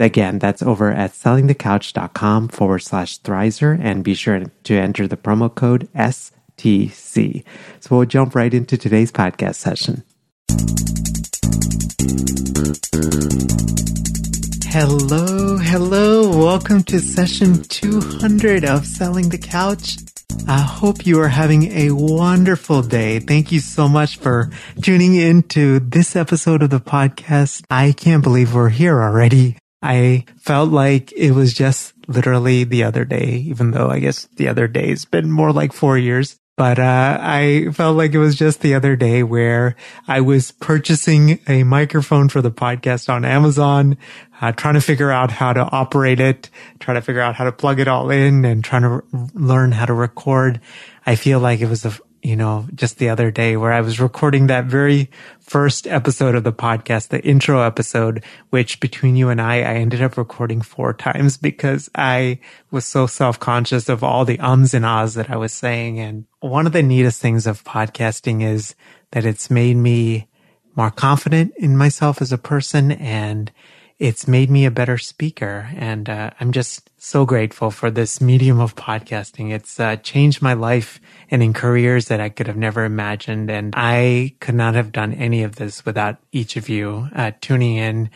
Again, that's over at sellingthecouch.com forward slash Thrizer and be sure to enter the promo code STC. So we'll jump right into today's podcast session. Hello, hello. Welcome to session 200 of Selling the Couch. I hope you are having a wonderful day. Thank you so much for tuning in to this episode of the podcast. I can't believe we're here already. I felt like it was just literally the other day, even though I guess the other day has been more like four years. But uh, I felt like it was just the other day where I was purchasing a microphone for the podcast on Amazon, uh, trying to figure out how to operate it, trying to figure out how to plug it all in, and trying to learn how to record. I feel like it was a you know, just the other day where I was recording that very first episode of the podcast, the intro episode, which between you and I, I ended up recording four times because I was so self-conscious of all the ums and ahs that I was saying. And one of the neatest things of podcasting is that it's made me more confident in myself as a person and it's made me a better speaker. And uh, I'm just so grateful for this medium of podcasting. It's uh, changed my life and in careers that I could have never imagined. And I could not have done any of this without each of you uh, tuning in,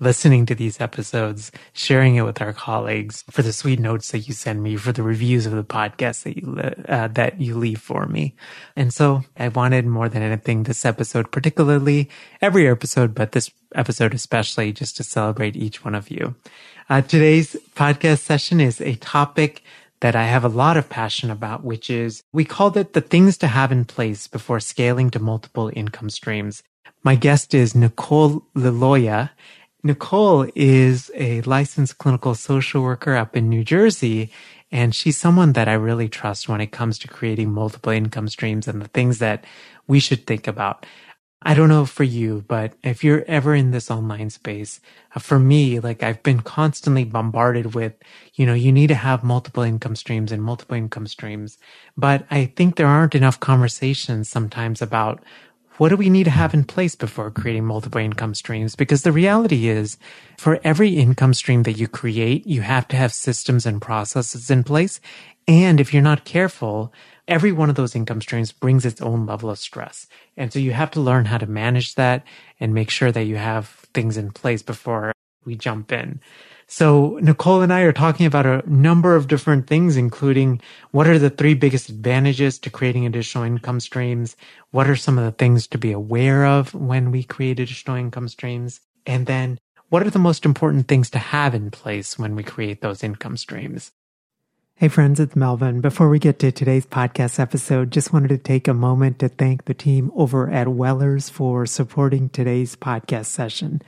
listening to these episodes, sharing it with our colleagues, for the sweet notes that you send me, for the reviews of the podcast that you uh, that you leave for me. And so I wanted more than anything this episode, particularly every episode, but this episode especially, just to celebrate each one of you. Uh, today's podcast session is a topic that I have a lot of passion about, which is we called it the things to have in place before scaling to multiple income streams. My guest is Nicole Liloia, Nicole is a licensed clinical social worker up in New Jersey, and she's someone that I really trust when it comes to creating multiple income streams and the things that we should think about. I don't know for you, but if you're ever in this online space, uh, for me, like I've been constantly bombarded with, you know, you need to have multiple income streams and multiple income streams. But I think there aren't enough conversations sometimes about what do we need to have in place before creating multiple income streams? Because the reality is for every income stream that you create, you have to have systems and processes in place. And if you're not careful, every one of those income streams brings its own level of stress. And so you have to learn how to manage that and make sure that you have things in place before we jump in. So Nicole and I are talking about a number of different things, including what are the three biggest advantages to creating additional income streams? What are some of the things to be aware of when we create additional income streams? And then what are the most important things to have in place when we create those income streams? Hey friends, it's Melvin. Before we get to today's podcast episode, just wanted to take a moment to thank the team over at Wellerz for supporting today's podcast session.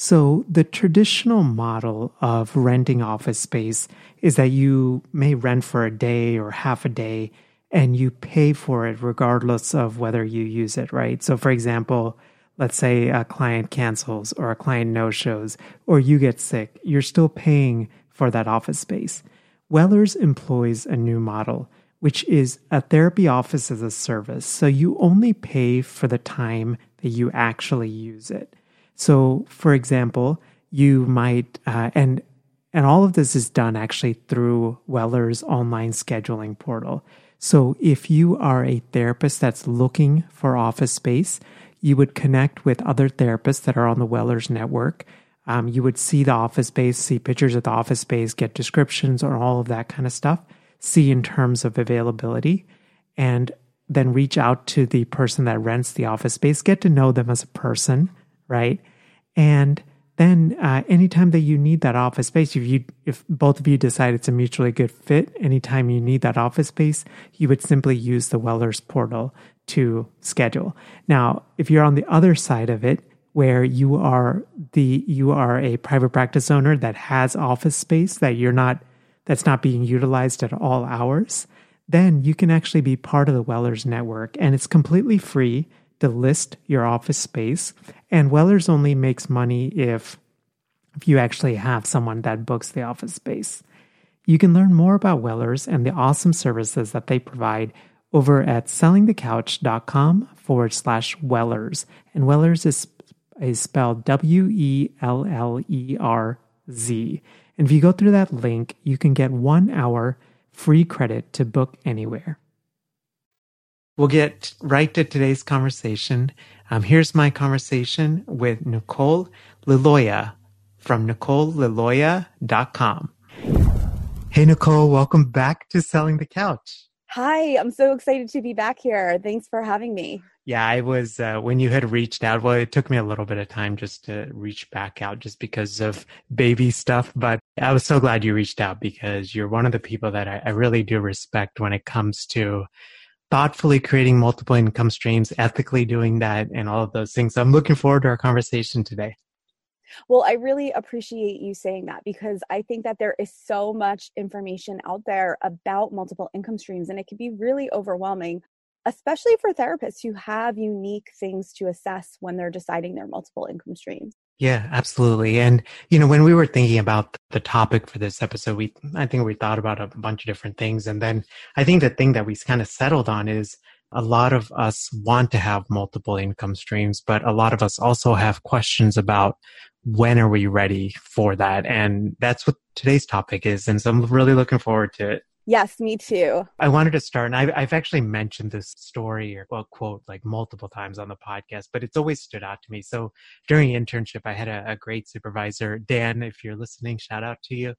So, the traditional model of renting office space is that you may rent for a day or half a day and you pay for it regardless of whether you use it, right? So, for example, let's say a client cancels or a client no shows or you get sick, you're still paying for that office space. Wellerz employs a new model, which is a therapy office as a service. So, you only pay for the time that you actually use it. So, for example, you might, uh, and and all of this is done actually through Wellerz online scheduling portal. So, if you are a therapist that's looking for office space, you would connect with other therapists that are on the Wellerz network. Um, you would see the office space, see pictures of the office space, get descriptions or all of that kind of stuff, see in terms of availability. And then reach out to the person that rents the office space, get to know them as a person, right? And then uh, anytime that you need that office space, if you if both of you decide it's a mutually good fit, anytime you need that office space, you would simply use the Wellerz portal to schedule. Now, if you're on the other side of it, where you are the you are a private practice owner that has office space that you're not that's not being utilized at all hours, then you can actually be part of the Wellerz network and it's completely free to list your office space. And Wellerz only makes money if if you actually have someone that books the office space. You can learn more about Wellerz and the awesome services that they provide over at sellingthecouch.com forward slash Wellerz. And Wellerz is, is spelled W E L L E R Z. And if you go through that link, you can get one hour free credit to book anywhere. We'll get right to today's conversation. Um, here's my conversation with Nicole Liloia from NicoleLiloia.com. Hey, Nicole, welcome back to Selling the Couch. Hi, I'm so excited to be back here. Thanks for having me. Yeah, I was, uh, when you had reached out, well, it took me a little bit of time just to reach back out just because of baby stuff. But I was so glad you reached out because you're one of the people that I, I really do respect when it comes to thoughtfully creating multiple income streams, ethically doing that, and all of those things. So I'm looking forward to our conversation today. Well, I really appreciate you saying that because I think that there is so much information out there about multiple income streams, and it can be really overwhelming, especially for therapists who have unique things to assess when they're deciding their multiple income streams. Yeah, absolutely. And, you know, when we were thinking about the topic for this episode, we, I think we thought about a bunch of different things. And then I think the thing that we kind of settled on is a lot of us want to have multiple income streams, but a lot of us also have questions about when are we ready for that? And that's what today's topic is. And so I'm really looking forward to it. Yes, me too. I wanted to start, and I've, I've actually mentioned this story or well, quote like multiple times on the podcast, but it's always stood out to me. So during internship, I had a, a great supervisor, Dan. If you're listening, shout out to you.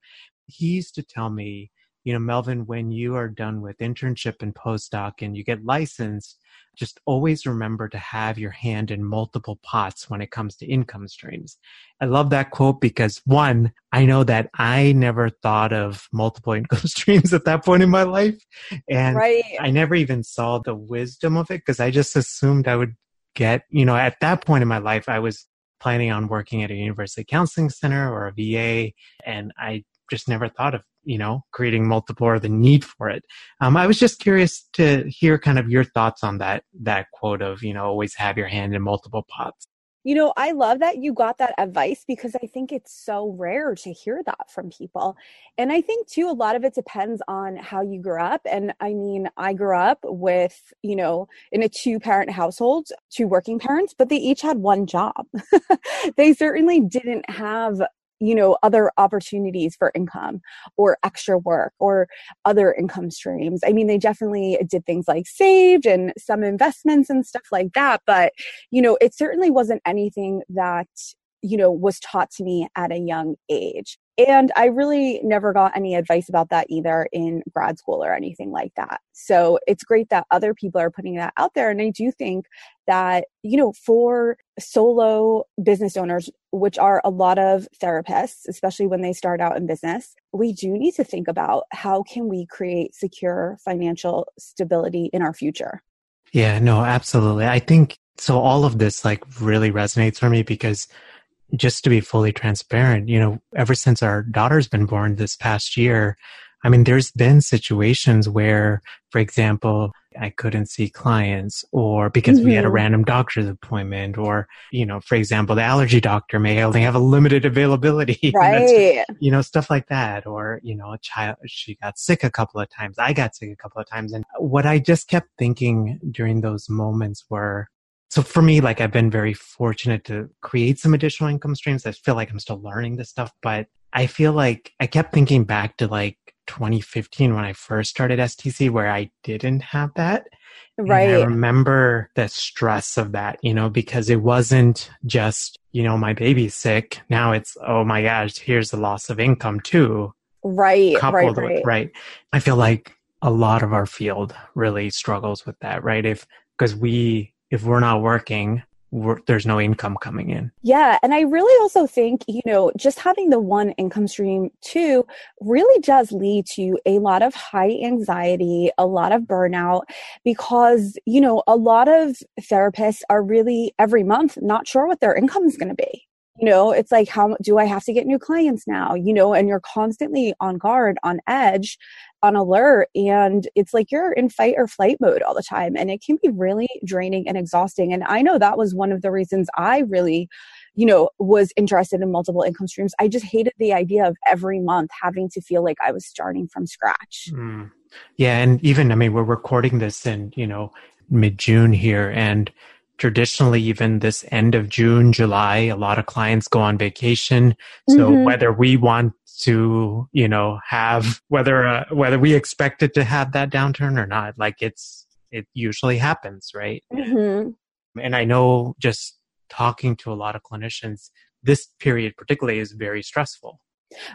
He used to tell me, you know, Melvin, when you are done with internship and postdoc and you get licensed, just always remember to have your hand in multiple pots when it comes to income streams. I love that quote because one, I know that I never thought of multiple income streams at that point in my life. And right. I never even saw the wisdom of it because I just assumed I would get, you know, at that point in my life, I was planning on working at a university counseling center or a VA. And I just never thought of you know creating multiple or the need for it. Um, i was just curious to hear kind of your thoughts on that that quote of you know always have your hand in multiple pots. You know i love that you got that advice because i think it's so rare to hear that from people. And i think too a lot of it depends on how you grew up. And i mean i grew up with you know in a two parent household two working parents but they each had one job. They certainly didn't have you know other opportunities for income or extra work or other income streams. I mean they definitely did things like saved and some investments and stuff like that but you know it certainly wasn't anything that you know was taught to me at a young age and I really never got any advice about that either in grad school or anything like that. So it's great that other people are putting that out there. And I do think that, you know, for solo business owners, which are a lot of therapists, especially when they start out in business, we do need to think about how can we create secure financial stability in our future. Yeah, no, absolutely. I think so all of this like really resonates for me because just to be fully transparent, you know, ever since our daughter's been born this past year, I mean, there's been situations where, for example, I couldn't see clients or because mm-hmm. we had a mm-hmm. random doctor's appointment or, you know, for example, the allergy doctor may only have a limited availability. Right. you know, stuff like that. Or, you know, a child, she got sick a couple of times. I got sick a couple of times. And what I just kept thinking during those moments were, so for me, like I've been very fortunate to create some additional income streams. I feel like I'm still learning this stuff, but I feel like I kept thinking back to like 2015 when I first started STC where I didn't have that. Right. And I remember the stress of that, you know, because it wasn't just, you know, my baby's sick. Now it's, oh my gosh, here's the loss of income too. Right. Coupled right, right. With, right. I feel like a lot of our field really struggles with that, right? If because we if we're not working, there's no income coming in. Yeah. And I really also think, you know, just having the one income stream too really does lead to a lot of high anxiety, a lot of burnout, because, you know, a lot of therapists are really every month not sure what their income is going to be you know it's like how do i have to get new clients now? You know and you're constantly on guard on edge on alert and it's like you're in fight or flight mode all the time and it can be really draining and exhausting and i know that was one of the reasons i really you know was interested in multiple income streams. I just hated the idea of every month having to feel like i was starting from scratch. Mm. yeah and even i mean we're recording this in you know mid june here and traditionally even this end of June, July, a lot of clients go on vacation. So mm-hmm. whether we want to, you know, have whether uh, whether we expect it to have that downturn or not, like it's it usually happens, right? Mm-hmm. And I know just talking to a lot of clinicians, this period particularly is very stressful.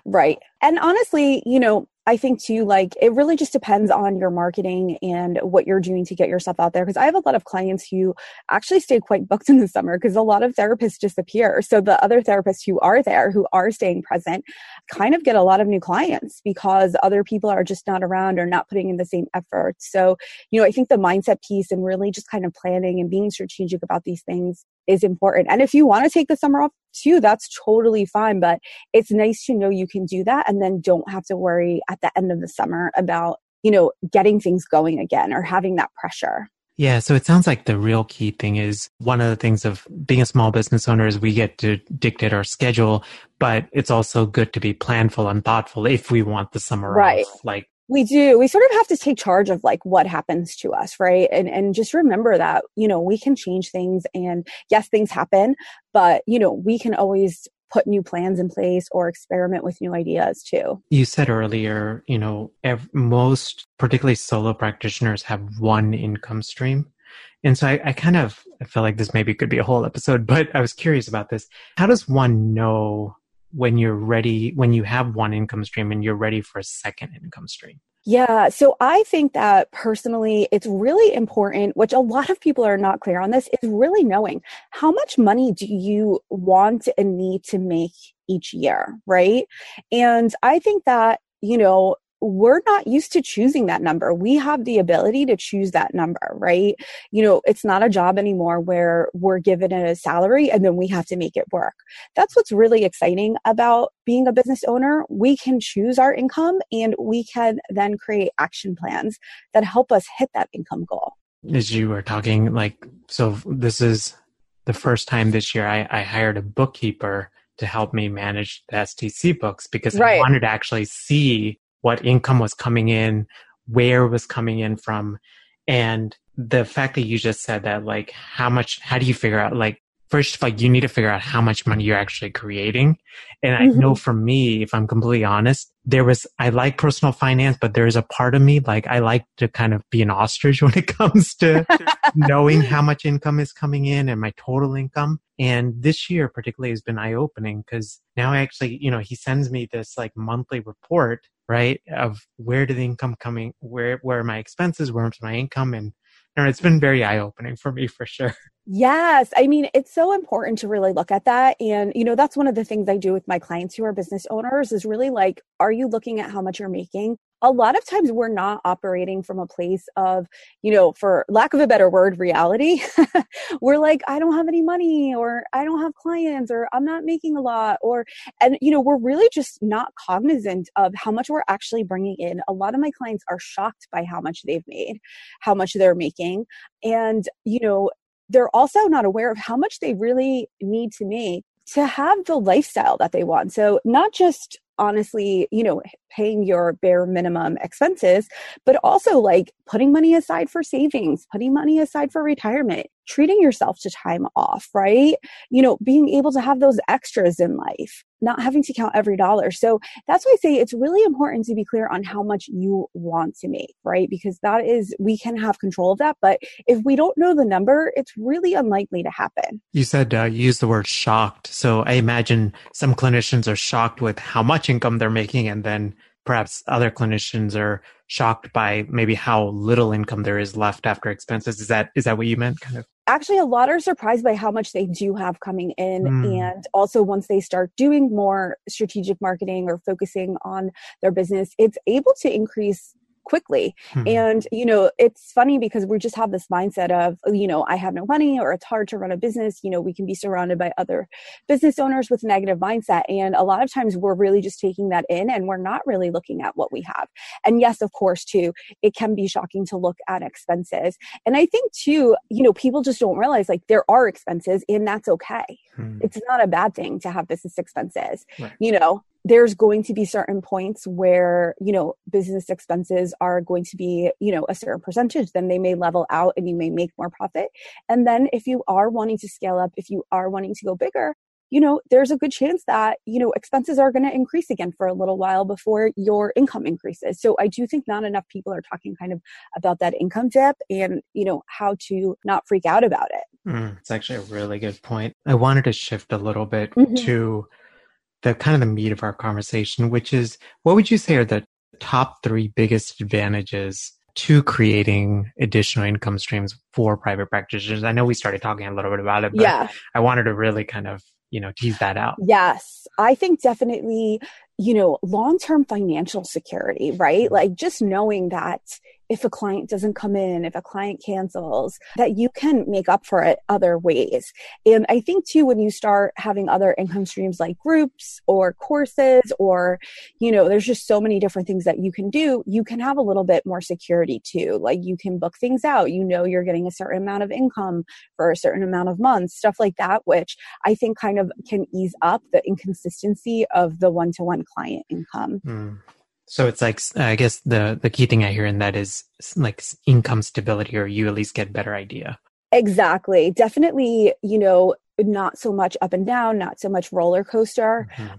Right. And honestly, you know, I think too, like it really just depends on your marketing and what you're doing to get yourself out there. Because I have a lot of clients who actually stay quite booked in the summer because a lot of therapists disappear. So the other therapists who are there, who are staying present, kind of get a lot of new clients because other people are just not around or not putting in the same effort. So, you know, I think the mindset piece and really just kind of planning and being strategic about these things is important. And if you want to take the summer off too, that's totally fine. But it's nice to know you can do that and then don't have to worry at the end of the summer about, you know, getting things going again or having that pressure. Yeah, so it sounds like the real key thing is one of the things of being a small business owner is we get to dictate our schedule, but it's also good to be planful and thoughtful if we want the summer right. off. Like we do. We sort of have to take charge of like what happens to us, right? And and just remember that, you know, we can change things and yes, things happen, but you know, we can always put new plans in place or experiment with new ideas too. You said earlier, you know, ev- most, particularly solo practitioners, have one income stream. And so I, I kind of I feel like this maybe could be a whole episode, but I was curious about this. How does one know when you're ready, when you have one income stream and you're ready for a second income stream? Yeah. So I think that personally, it's really important, which a lot of people are not clear on this, is really knowing how much money do you want and need to make each year, right? And I think that, you know, we're not used to choosing that number. We have the ability to choose that number, right? You know, it's not a job anymore where we're given a salary and then we have to make it work. That's what's really exciting about being a business owner. We can choose our income and we can then create action plans that help us hit that income goal. As you were talking, like, so this is the first time this year I, I hired a bookkeeper to help me manage the STC books because right. I wanted to actually see what income was coming in, where was coming in from. And the fact that you just said that, like, how much, how do you figure out, like, first of all, you need to figure out how much money you're actually creating. And mm-hmm. I know for me, if I'm completely honest, there was, I like personal finance, but there's a part of me, like, I like to kind of be an ostrich when it comes to knowing how much income is coming in and my total income. And this year particularly has been eye opening because now I actually, you know, he sends me this like monthly report right? Of where did the income coming, where where are my expenses, where's my income, and know, it's been very eye opening for me for sure. Yes. I mean, it's so important to really look at that. And, you know, that's one of the things I do with my clients who are business owners is really like, are you looking at how much you're making? A lot of times we're not operating from a place of, you know, for lack of a better word, reality. we're like, I don't have any money or I don't have clients or I'm not making a lot or, and, you know, we're really just not cognizant of how much we're actually bringing in. A lot of my clients are shocked by how much they've made, how much they're making. And, you know, they're also not aware of how much they really need to make to have the lifestyle that they want. So, not just honestly, you know, paying your bare minimum expenses, but also like putting money aside for savings, putting money aside for retirement, treating yourself to time off, right? You know, being able to have those extras in life, not having to count every dollar. So that's why I say it's really important to be clear on how much you want to make, right? Because that is, we can have control of that. But if we don't know the number, it's really unlikely to happen. You said uh, you used the word shocked. So I imagine some clinicians are shocked with how much income they're making and then perhaps other clinicians are shocked by maybe how little income there is left after expenses. Is that is that what you meant? Kind of. Actually, a lot are surprised by how much they do have coming in, mm. and also once they start doing more strategic marketing or focusing on their business, it's able to increase quickly. Mm-hmm. And, you know, it's funny because we just have this mindset of, you know, I have no money or it's hard to run a business. You know, we can be surrounded by other business owners with negative mindset. And a lot of times we're really just taking that in and we're not really looking at what we have. And yes, of course, too, it can be shocking to look at expenses. And I think too, you know, people just don't realize like there are expenses and that's okay. Hmm. It's not a bad thing to have business expenses. Right. You know, there's going to be certain points where you know business expenses are going to be you know a certain percentage then they may level out and you may make more profit. And then if you are wanting to scale up if you are wanting to go bigger you know there's a good chance that you know expenses are going to increase again for a little while before your income increases. So i do think not enough people are talking kind of about that income dip and you know how to not freak out about it. Mm, it's actually a really good point. I wanted to shift a little bit mm-hmm. to the kind of the meat of our conversation, which is what would you say are the top three biggest advantages to creating additional income streams for private practitioners? I know we started talking a little bit about it, but yeah. I wanted to really kind of, you know, tease that out. Yes. I think definitely, you know, long term financial security, right? Mm-hmm. Like just knowing that if a client doesn't come in, if a client cancels, that you can make up for it other ways. And I think too, when you start having other income streams like groups or courses, or, you know, there's just so many different things that you can do, you can have a little bit more security too. Like you can book things out, you know, you're getting a certain amount of income for a certain amount of months, stuff like that, which I think kind of can ease up the inconsistency of the one to one client income. Mm. So it's like I guess the the key thing I hear in that is like income stability, or you at least get better idea. Exactly. Definitely, you know, not so much up and down, not so much roller coaster. Mm-hmm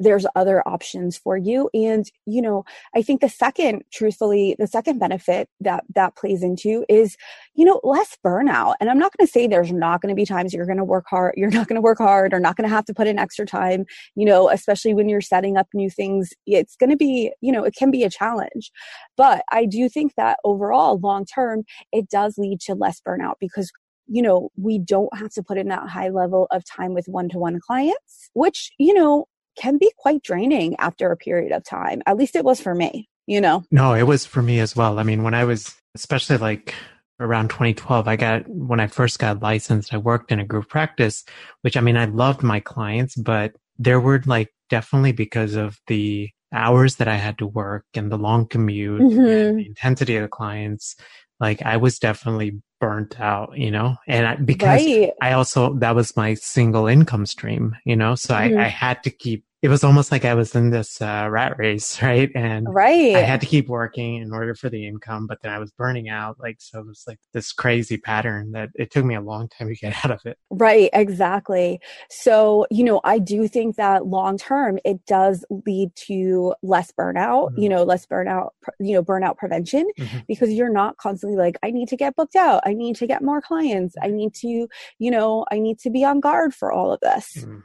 there's other options for you. And you know i think the second truthfully the second benefit that that plays into is you know less burnout. And i'm not going to say there's not going to be times you're going to work hard you're not going to work hard or not going to have to put in extra time you know especially when you're setting up new things. It's going to be you know it can be a challenge. But i do think that overall long term it does lead to less burnout because you know, we don't have to put in that high level of time with one to one clients, which, you know, can be quite draining after a period of time. At least it was for me, you know? No, it was for me as well. I mean, when I was, especially like around 2012, I got, when I first got licensed, I worked in a group practice, which I mean, I loved my clients, but there were like definitely because of the hours that I had to work and the long commute mm-hmm. and the intensity of the clients, like I was definitely burnt out, you know, and I, because right. I also, that was my single income stream, you know, so mm-hmm. I, I had to keep it was almost like I was in this uh, rat race, right? And right. I had to keep working in order for the income, but then I was burning out. Like, so it was like this crazy pattern that it took me a long time to get out of it. Right, exactly. So, you know, I do think that long term, it does lead to less burnout, mm-hmm. you know, less burnout, you know, burnout prevention mm-hmm. because you're not constantly like, I need to get booked out. I need to get more clients. I need to, you know, I need to be on guard for all of this. Mm-hmm.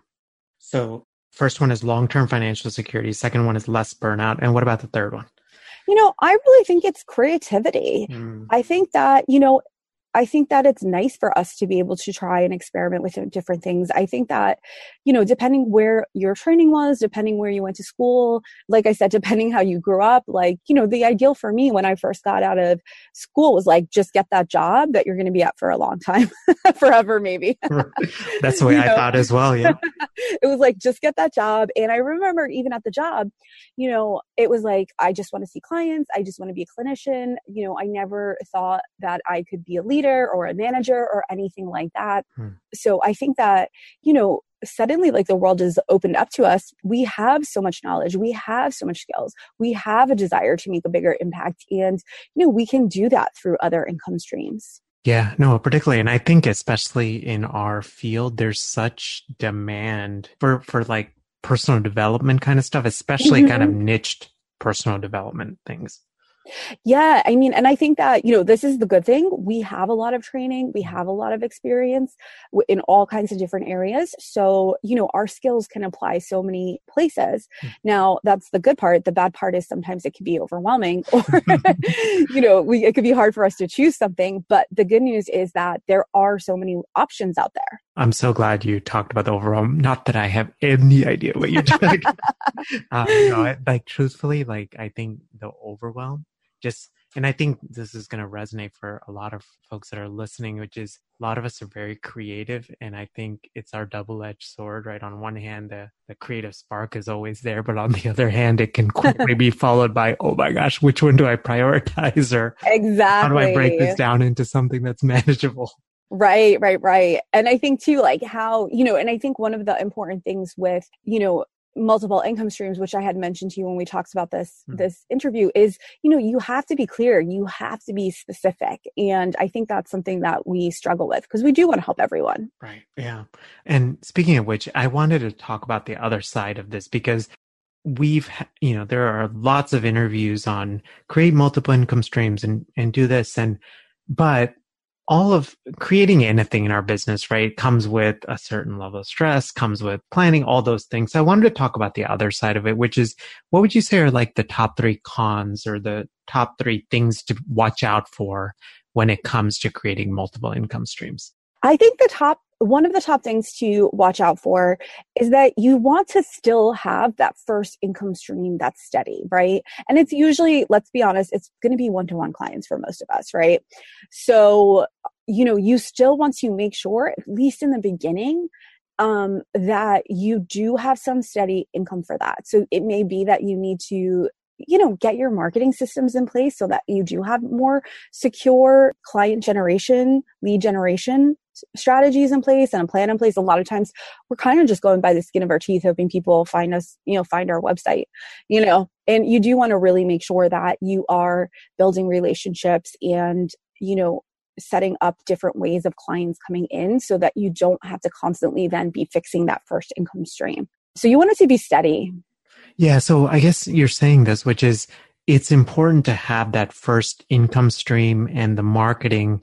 So First one is long term financial security. Second one is less burnout. And what about the third one? You know, I really think it's creativity. Mm. I think that, you know, I think that it's nice for us to be able to try and experiment with uh, different things. I think that, you know, depending where your training was, depending where you went to school, like I said, depending how you grew up, like, you know, the ideal for me when I first got out of school was like, just get that job that you're going to be at for a long time, forever, maybe. That's the way I know? thought as well. Yeah. it was like, just get that job. And I remember even at the job, you know, it was like, I just want to see clients. I just want to be a clinician. You know, I never thought that I could be a leader leader or a manager or anything like that. Hmm. So I think that, you know, suddenly like the world is opened up to us we have so much knowledge we have so much skills we have a desire to make a bigger impact and you know we can do that through other income streams yeah, no, particularly. And I think especially in our field, there's such demand for, for like personal development kind of stuff, especially mm-hmm. kind of niched personal development things. Yeah, I mean, and I think that, you know, this is the good thing. We have a lot of training, we have a lot of experience in all kinds of different areas. So, you know, our skills can apply so many places. Mm. Now, that's the good part. The bad part is sometimes it can be overwhelming or, you know, we, it could be hard for us to choose something. But the good news is that there are so many options out there. I'm so glad you talked about the overwhelm. Not that I have any idea what you're doing. uh, you know, like truthfully, like I think the overwhelm just and I think this is going to resonate for a lot of folks that are listening, which is a lot of us are very creative. And I think it's our double edged sword, right? On one hand, the, the creative spark is always there, but on the other hand, it can quickly be followed by, oh my gosh, which one do I prioritize? Or exactly. how do I break this down into something that's manageable? Right, right, right. And I think too, like how, you know, and I think one of the important things with, you know, multiple income streams which i had mentioned to you when we talked about this mm-hmm. this interview is you know you have to be clear. You have to be specific. And i think that's something that we struggle with because we do want to help everyone. Right. Yeah. And speaking of which i wanted to talk about the other side of this because we've you know there are lots of interviews on create multiple income streams and and do this and but all of creating anything in our business, right, comes with a certain level of stress, comes with planning, all those things. So I wanted to talk about the other side of it, which is what would you say are like the top three cons or the top three things to watch out for when it comes to creating multiple income streams? I think the top one of the top things to watch out for is that you want to still have that first income stream that's steady, right? And it's usually, let's be honest, it's going to be one to one clients for most of us, right? So, you know, you still want to make sure, at least in the beginning, um, that you do have some steady income for that. So it may be that you need to you know get your marketing systems in place so that you do have more secure client generation lead generation strategies in place and a plan in place a lot of times we're kind of just going by the skin of our teeth hoping people find us you know find our website you know? And you do want to really make sure that you are building relationships and you know setting up different ways of clients coming in so that you don't have to constantly then be fixing that first income stream. So you want it to be steady. Yeah so i guess you're saying this which is it's important to have that first income stream and the marketing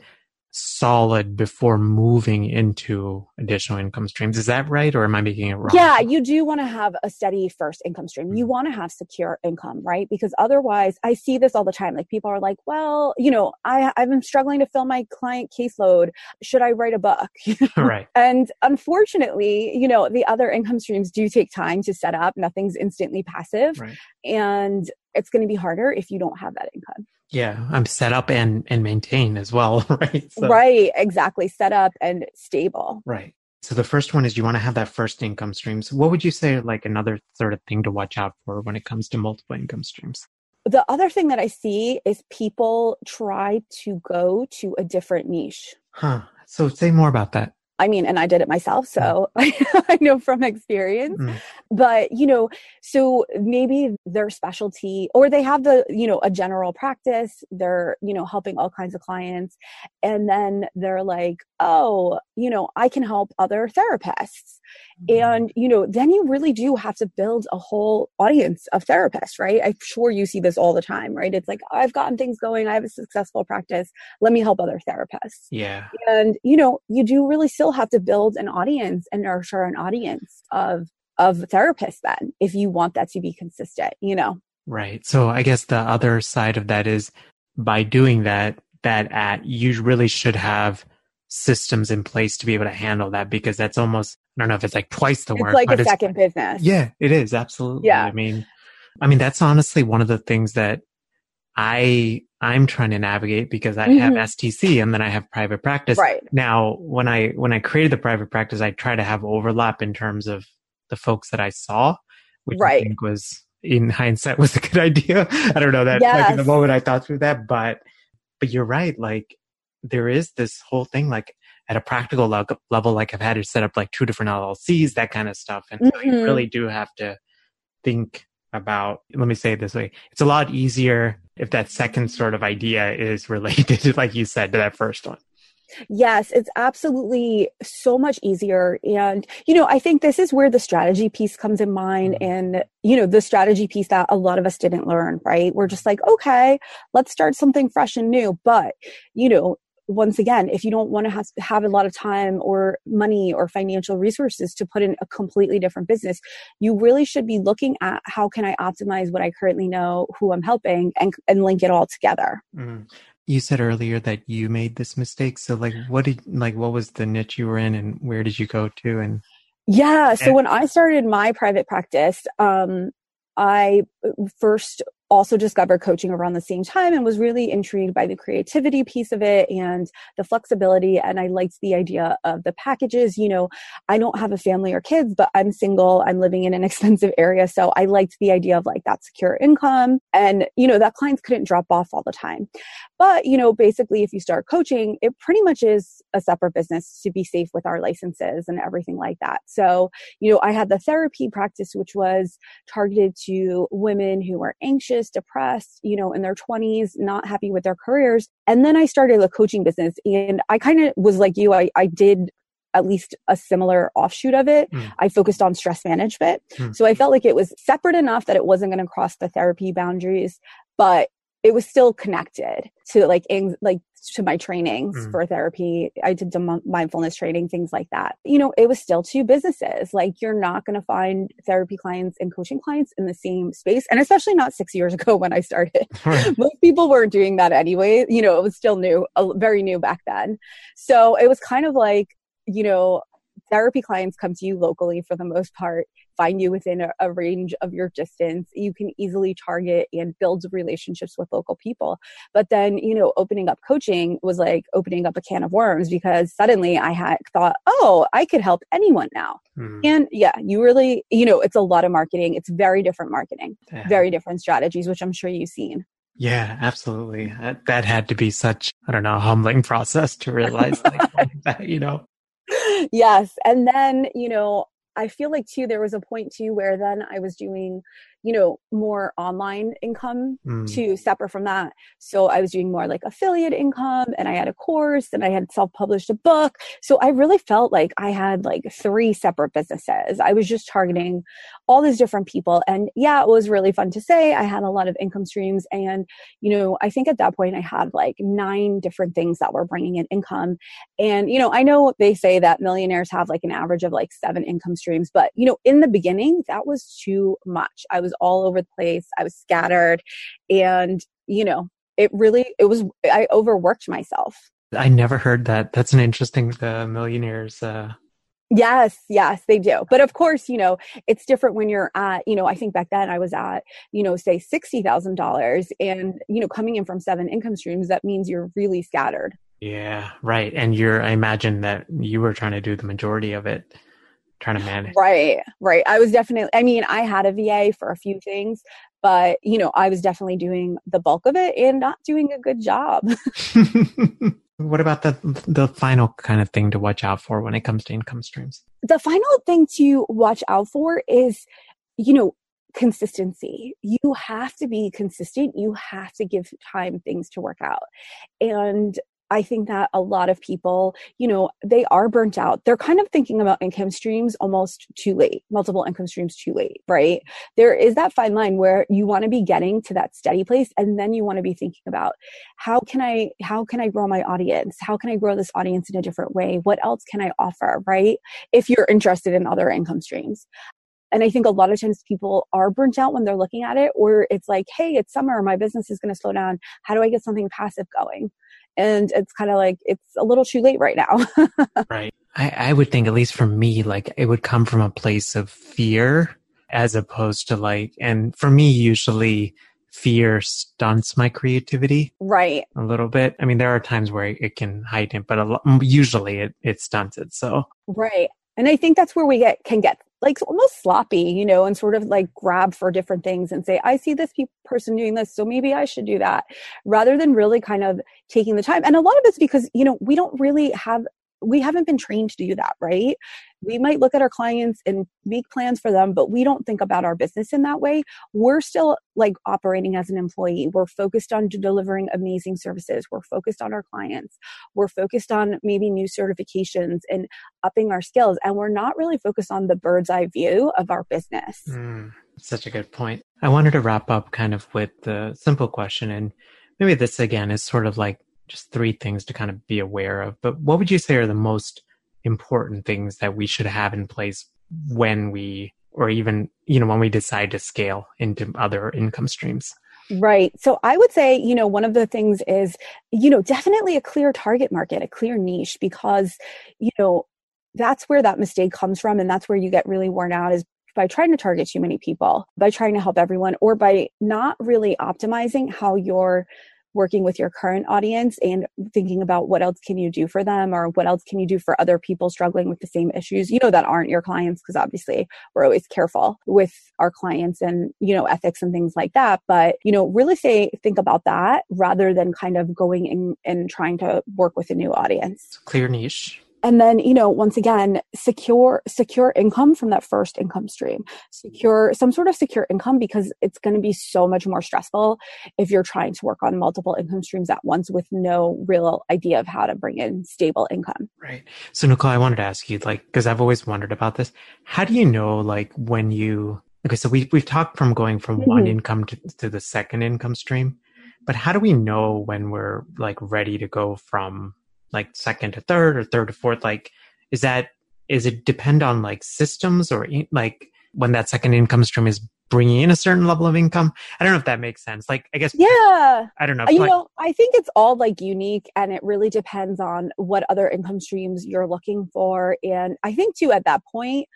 solid before moving into additional income streams. Is that right? Or am I making it wrong? Yeah, you do want to have a steady first income stream. You mm-hmm. want to have secure income, right? Because otherwise, I see this all the time. Like people are like, well, you know, I, I've been struggling to fill my client caseload. Should I write a book? right. And unfortunately, you know, the other income streams do take time to set up. Nothing's instantly passive. Right. And it's going to be harder if you don't have that income. Yeah, I'm set up and and maintain as well, right? So, right, exactly. Set up and stable. Right. So the first one is you want to have that first income streams. What would you say like another sort of thing to watch out for when it comes to multiple income streams? The other thing that I see is people try to go to a different niche. Huh. So say more about that. I mean, and I did it myself, so I know from experience. Mm. But, you know, so maybe their specialty or they have the, you know, a general practice, they're, you know, helping all kinds of clients. And then they're like, oh, you know, I can help other therapists. Mm-hmm. And, you know, then you really do have to build a whole audience of therapists, right? I'm sure you see this all the time, right? It's like, I've gotten things going, I have a successful practice, let me help other therapists. Yeah. And, you know, you do really still have to build an audience and nurture an audience of of therapists then if you want that to be consistent, you know. Right. So I guess the other side of that is by doing that, that at you really should have systems in place to be able to handle that because that's almost I don't know if it's like twice the it's work. Like a second business. Yeah, it is absolutely. Yeah. I mean, I mean that's honestly one of the things that I I'm trying to navigate because I mm-hmm. have STC and then I have private practice. Right. Now, when I when I created the private practice, I try to have overlap in terms of the folks that I saw, which right. I think was in hindsight was a good idea. I don't know that yes. like in the moment I thought through that, but but you're right. Like there is this whole thing like at a practical le- level, like I've had to set up like two different LLCs, that kind of stuff. And mm-hmm. so you mm-hmm. really do have to think about, let me say it this way. It's a lot easier if that second sort of idea is related, like you said, to that first one. Yes, it's absolutely so much easier. And, you know, I think this is where the strategy piece comes in mind mm-hmm. and, you know, the strategy piece that a lot of us didn't learn, right? We're just like, okay, let's start something fresh and new. But, you know, once again, if you don't want to have, have a lot of time or money or financial resources to put in a completely different business, you really should be looking at how can I optimize what I currently know, who I'm helping, and, and link it all together. Mm-hmm. You said earlier that you made this mistake. So like what did like what was the niche you were in and where did you go to and yeah, so when I started my private practice, um I first also discovered coaching around the same time and was really intrigued by the creativity piece of it and the flexibility. And I liked the idea of the packages. You know, I don't have a family or kids, but I'm single. I'm living in an expensive area. So I liked the idea of like that secure income and, you know, that clients couldn't drop off all the time. But, you know, basically, if you start coaching, it pretty much is a separate business to be safe with our licenses and everything like that. So, you know, I had the therapy practice, which was targeted to women who are anxious, depressed, you know, in their 20s, not happy with their careers. And then I started a coaching business and I kind of was like you, I, I did at least a similar offshoot of it. Mm. I focused on stress management. Mm. So I felt like it was separate enough that it wasn't going to cross the therapy boundaries, but it was still connected to like like to my trainings mm. for therapy. I did mindfulness training things like that. You know it was still two businesses. Like you're not going to find therapy clients and coaching clients in the same space and especially not six years ago when i started. Most people weren't doing that anyway. You know it was still new very new back then. So it was kind of like you know therapy clients come to you locally for the most part find you within a, a, range of your distance you can easily target and build relationships with local people but then you know opening up coaching was like opening up a can of worms because suddenly i had thought oh i could help anyone now mm. and yeah you really you know it's a lot of marketing it's very different marketing yeah. very different strategies which i'm sure you've seen yeah, absolutely. That, that, had to be such, I don't know, humbling process to realize like that, you know yes. And then, you know, I feel like too, there was a point too where then I was doing you know, more online income mm. to separate from that. So I was doing more like affiliate income and I had a course and I had self published a book. So I really felt like I had like three separate businesses. I was just targeting all these different people. And yeah, it was really fun to say. I had a lot of income streams. And, you know, I think at that point I had like nine different things that were bringing in income. And, you know, I know they say that millionaires have like an average of like seven income streams, but, you know, in the beginning, that was too much. I was was all over the place. I was scattered. And, you know, it really, it was, I overworked myself. I never heard that. That's an interesting, the millionaires, uh, Yes, yes, they do. But of course, you know, it's different when you're at, you know, I think back then I was at, you know, say $60,000 and, you know, coming in from seven income streams, that means you're really scattered. Yeah, right. And you're, I imagine that you were trying to do the majority of it trying to manage. Right, right. I was definitely, I mean, I had a VA for a few things, but, you know, I was definitely doing the bulk of it and not doing a good job. what about the the final kind of thing to watch out for when it comes to income streams? The final thing to watch out for is, you know, consistency. You have to be consistent. You have to give time things to work out. And I think that a lot of people, you know, they are burnt out. They're kind of thinking about income streams almost too late, multiple income streams too late, right? There is that fine line where you want to be getting to that steady place and then you want to be thinking about how can I how can I grow my audience? How can I grow this audience in a different way? What else can I offer, right? If you're interested in other income streams. And I think a lot of times people are burnt out when they're looking at it, or it's like, hey, it's summer, my business is going to slow down. How do I get something passive going? And it's kind of like it's a little too late right now. Right. I, I would think at least for me like it would come from a place of fear as opposed to like and for me usually fear stunts my creativity right. a little bit. I mean there are times where it can heighten but lot, usually it, it stunts it so. Right. And i think that's where we get can get like almost sloppy, you know, and sort of like grab for different things and say, I see this pe- person doing this, so maybe I should do that, rather than really kind of taking the time. And a lot of it's because, you know, we don't really have we haven't been trained to do that, right? We might look at our clients and make plans for them, but we don't think about our business in that way. We're still like operating as an employee. We're focused on delivering amazing services. We're focused on our clients. We're focused on maybe new certifications and upping our skills. And we're not really focused on the bird's eye view of our business. Mm, such a good point. I wanted to wrap up kind of with the simple question. And maybe this again is sort of like just three things to kind of be aware of. But what would you say are the most important things that we should have in place when we, or even, you know, when we decide to scale into other income streams? Right. So I would say, you know, one of the things is, you know, definitely a clear target market, a clear niche, because, you know, that's where that mistake comes from. And that's where you get really worn out is by trying to target too many people, by trying to help everyone, or by not really optimizing how you're working with your current audience and thinking about what else can you do for them or what else can you do for other people struggling with the same issues you know that aren't your clients because obviously we're always careful with our clients and you know ethics and things like that. But you know really say think about that rather than kind of going and, and trying to work with a new audience. Clear niche and then you know once again secure secure income from that first income stream. Secure some sort of secure income because it's going to be so much more stressful if you're trying to work on multiple income streams at once with no real idea of how to bring in stable income. Right. So nicole i wanted to ask you like because i've always wondered about this how do you know like when you okay so we, we've talked from going from mm-hmm. one income to, to the second income stream but how do we know when we're like ready to go from like second to third or third to fourth like is that is it depend on like systems or like when that second income stream is bringing in a certain level of income? I don't know if that makes sense. Like i guess yeah. I don't know you like, know i think it's all like unique and it really depends on what other income streams you're looking for. And i think too at that point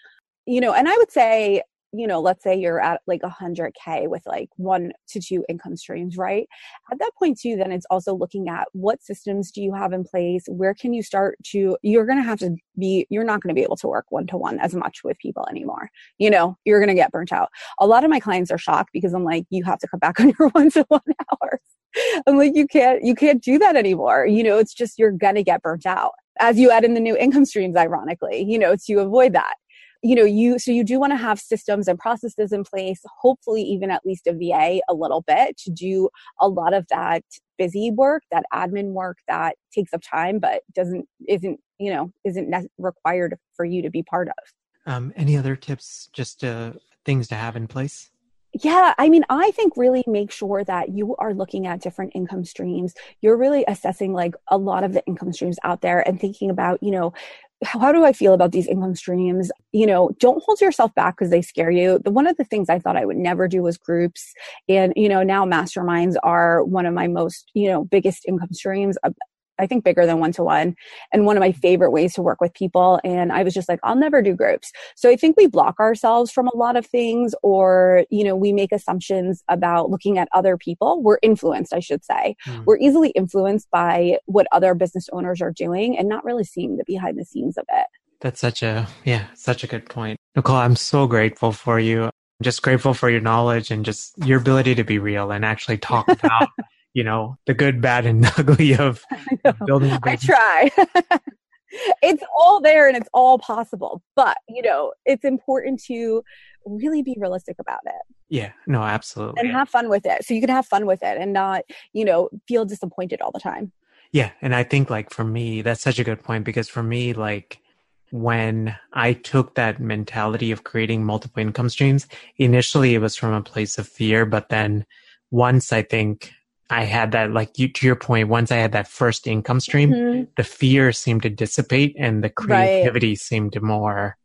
you know and i would say you know, let's say you're at like a 100K with like one to two income streams, right? At that point, too, then it's also looking at what systems do you have in place? Where can you start to, you're going to have to be, you're not going to be able to work one to one as much with people anymore. You know, you're going to get burnt out. A lot of my clients are shocked because I'm like, you have to cut back on your one to one hours. I'm like, you can't, you can't do that anymore. You know, it's just, you're going to get burnt out as you add in the new income streams, ironically, you know, to avoid that you know you so you do want to have systems and processes in place hopefully even at least a va a little bit to do a lot of that busy work that admin work that takes up time but doesn't isn't you know isn't required for you to be part of um, any other tips just uh, things to have in place yeah, I mean, I think really make sure that you are looking at different income streams. You're really assessing like a lot of the income streams out there and thinking about, you know, how do I feel about these income streams? You know, don't hold yourself back because they scare you. The, one of the things I thought I would never do was groups. And, you know, now masterminds are one of my most, you know, biggest income streams. Uh, I think bigger than one to one and one of my favorite ways to work with people. And I was just like, I'll never do groups. So I think we block ourselves from a lot of things or, you know, we make assumptions about looking at other people. We're influenced, I should say. Mm. We're easily influenced by what other business owners are doing and not really seeing the behind the scenes of it. That's such a, yeah, such a good point. Nicole, I'm so grateful for you. I'm just grateful for your knowledge and just your ability to be real and actually talk about you know, the good, bad, and ugly of building. I try. it's all there and it's all possible, but you know, it's important to really be realistic about it. Yeah, no, absolutely. And have fun with it. So you can have fun with it and not, you know, feel disappointed all the time. Yeah. And I think like for me, that's such a good point because for me, like, when I took that mentality of creating multiple income streams, initially it was from a place of fear, but then once I think I had that, like you, to your point, once I had that first income stream, mm-hmm. the fear seemed to dissipate and the creativity right. seemed to more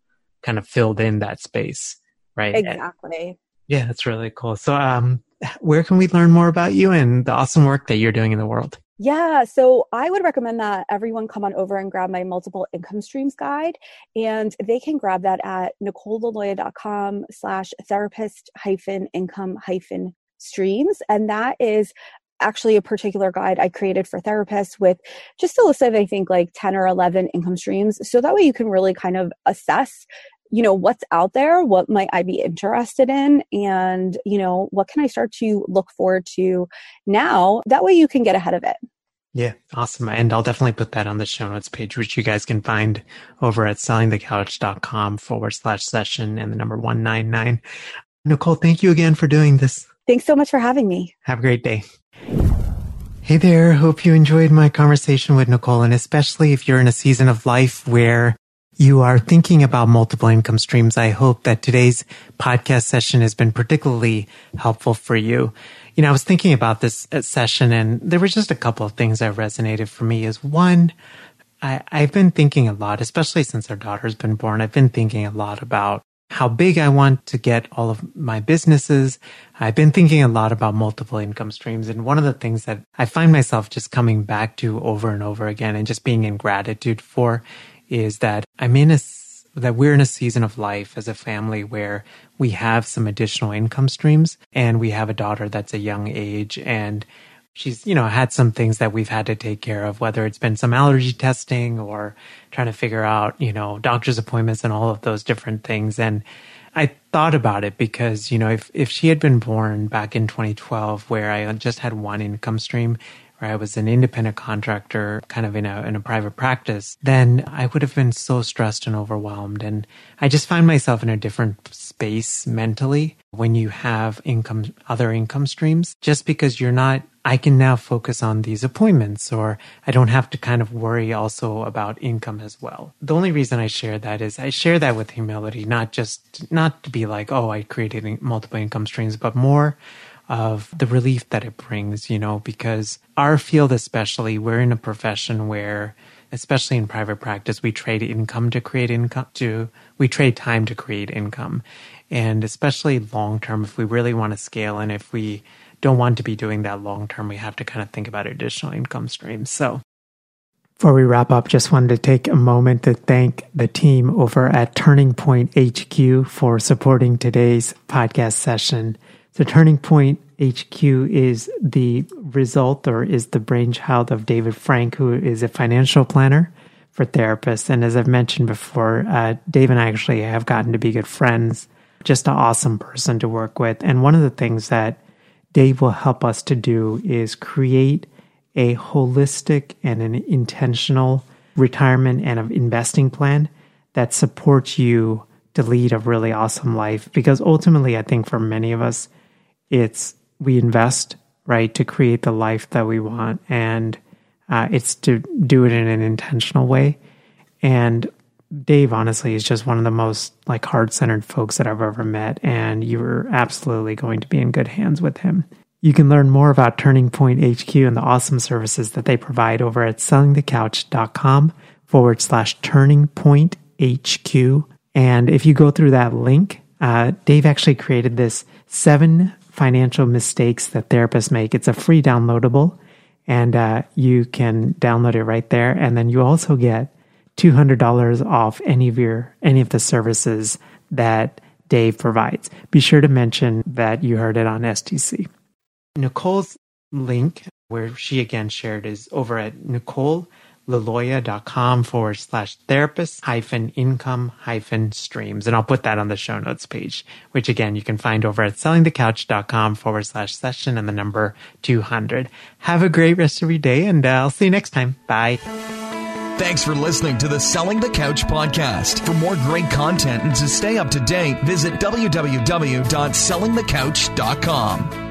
kind of filled in that space. Right. Exactly. And, yeah, that's really cool. So, um, where can we learn more about you and the awesome work that you're doing in the world? Yeah, so I would recommend that everyone come on over and grab my multiple income streams guide. And they can grab that at nicoleliloia.com slash therapist hyphen income hyphen streams. And that is actually a particular guide I created for therapists with just a list of, I think, like 10 or 11 income streams. So that way you can really kind of assess you know what's out there what might i be interested in and you know what can i start to look forward to now that way you can get ahead of it Yeah, awesome. And I'll definitely put that on the show notes page, which you guys can find over at sellingthecouch.com forward slash session and the number 199. Nicole, thank you again for doing this. Thanks so much for having me. Have a great day. Hey there. Hope you enjoyed my conversation with Nicole. And especially if you're in a season of life where you are thinking about multiple income streams, I hope that today's podcast session has been particularly helpful for you. You know, I was thinking about this uh, session and there were just a couple of things that resonated for me is one, I, I've been thinking a lot, especially since our daughter's been born. I've been thinking a lot about how big I want to get all of my businesses. I've been thinking a lot about multiple income streams. And one of the things that I find myself just coming back to over and over again and just being in gratitude for is that I'm in a, that we're in a season of life as a family where we have some additional income streams and we have a daughter that's a young age and she's, you know, had some things that we've had to take care of, whether it's been some allergy testing or trying to figure out, you know, doctor's appointments and all of those different things. And I thought about it because, you know, if, if she had been born back in 2012, where I just had one income stream, where I was an independent contractor, kind of in a, in a private practice, then I would have been so stressed and overwhelmed. And I just find myself in a different space mentally when you have income, other income streams, just because you're not I can now focus on these appointments or I don't have to kind of worry also about income as well. The only reason I share that is I share that with humility, not just, not to be like, oh, I created multiple income streams, but more of the relief that it brings, you know, because our field, especially, we're in a profession where, especially in private practice, we trade income to create income to, we trade time to create income. And especially long term, if we really want to scale and if we, don't want to be doing that long term, we have to kind of think about additional income streams. So, before we wrap up, just wanted to take a moment to thank the team over at Turning Point HQ for supporting today's podcast session. So, Turning Point HQ is the result or is the brainchild of David Frank, who is a financial planner for therapists. And as I've mentioned before, uh, Dave and I actually have gotten to be good friends, just an awesome person to work with. And one of the things that Dave will help us to do is create a holistic and an intentional retirement and investing plan that supports you to lead a really awesome life. Because ultimately, I think for many of us, it's we invest, right, to create the life that we want. And uh, it's to do it in an intentional way. And Dave, honestly, is just one of the most like heart centered folks that I've ever met, and you're absolutely going to be in good hands with him. You can learn more about Turning Point HQ and the awesome services that they provide over at sellingthecouch.com forward slash turning point HQ. And if you go through that link, uh, Dave actually created this seven financial mistakes that therapists make. It's a free downloadable, and uh, you can download it right there. And then you also get $200 off any of your any of the services that Dave provides. Be sure to mention that you heard it on STC. Nicole's link, where she again shared, is over at nicoleliloia.com forward slash therapist hyphen income hyphen streams. And I'll put that on the show notes page, which again, you can find over at sellingthecouch.com forward slash session and the number 200. Have a great rest of your day and uh, I'll see you next time. Bye. Thanks for listening to the Selling the Couch podcast. For more great content and to stay up to date, visit www.sellingthecouch.com.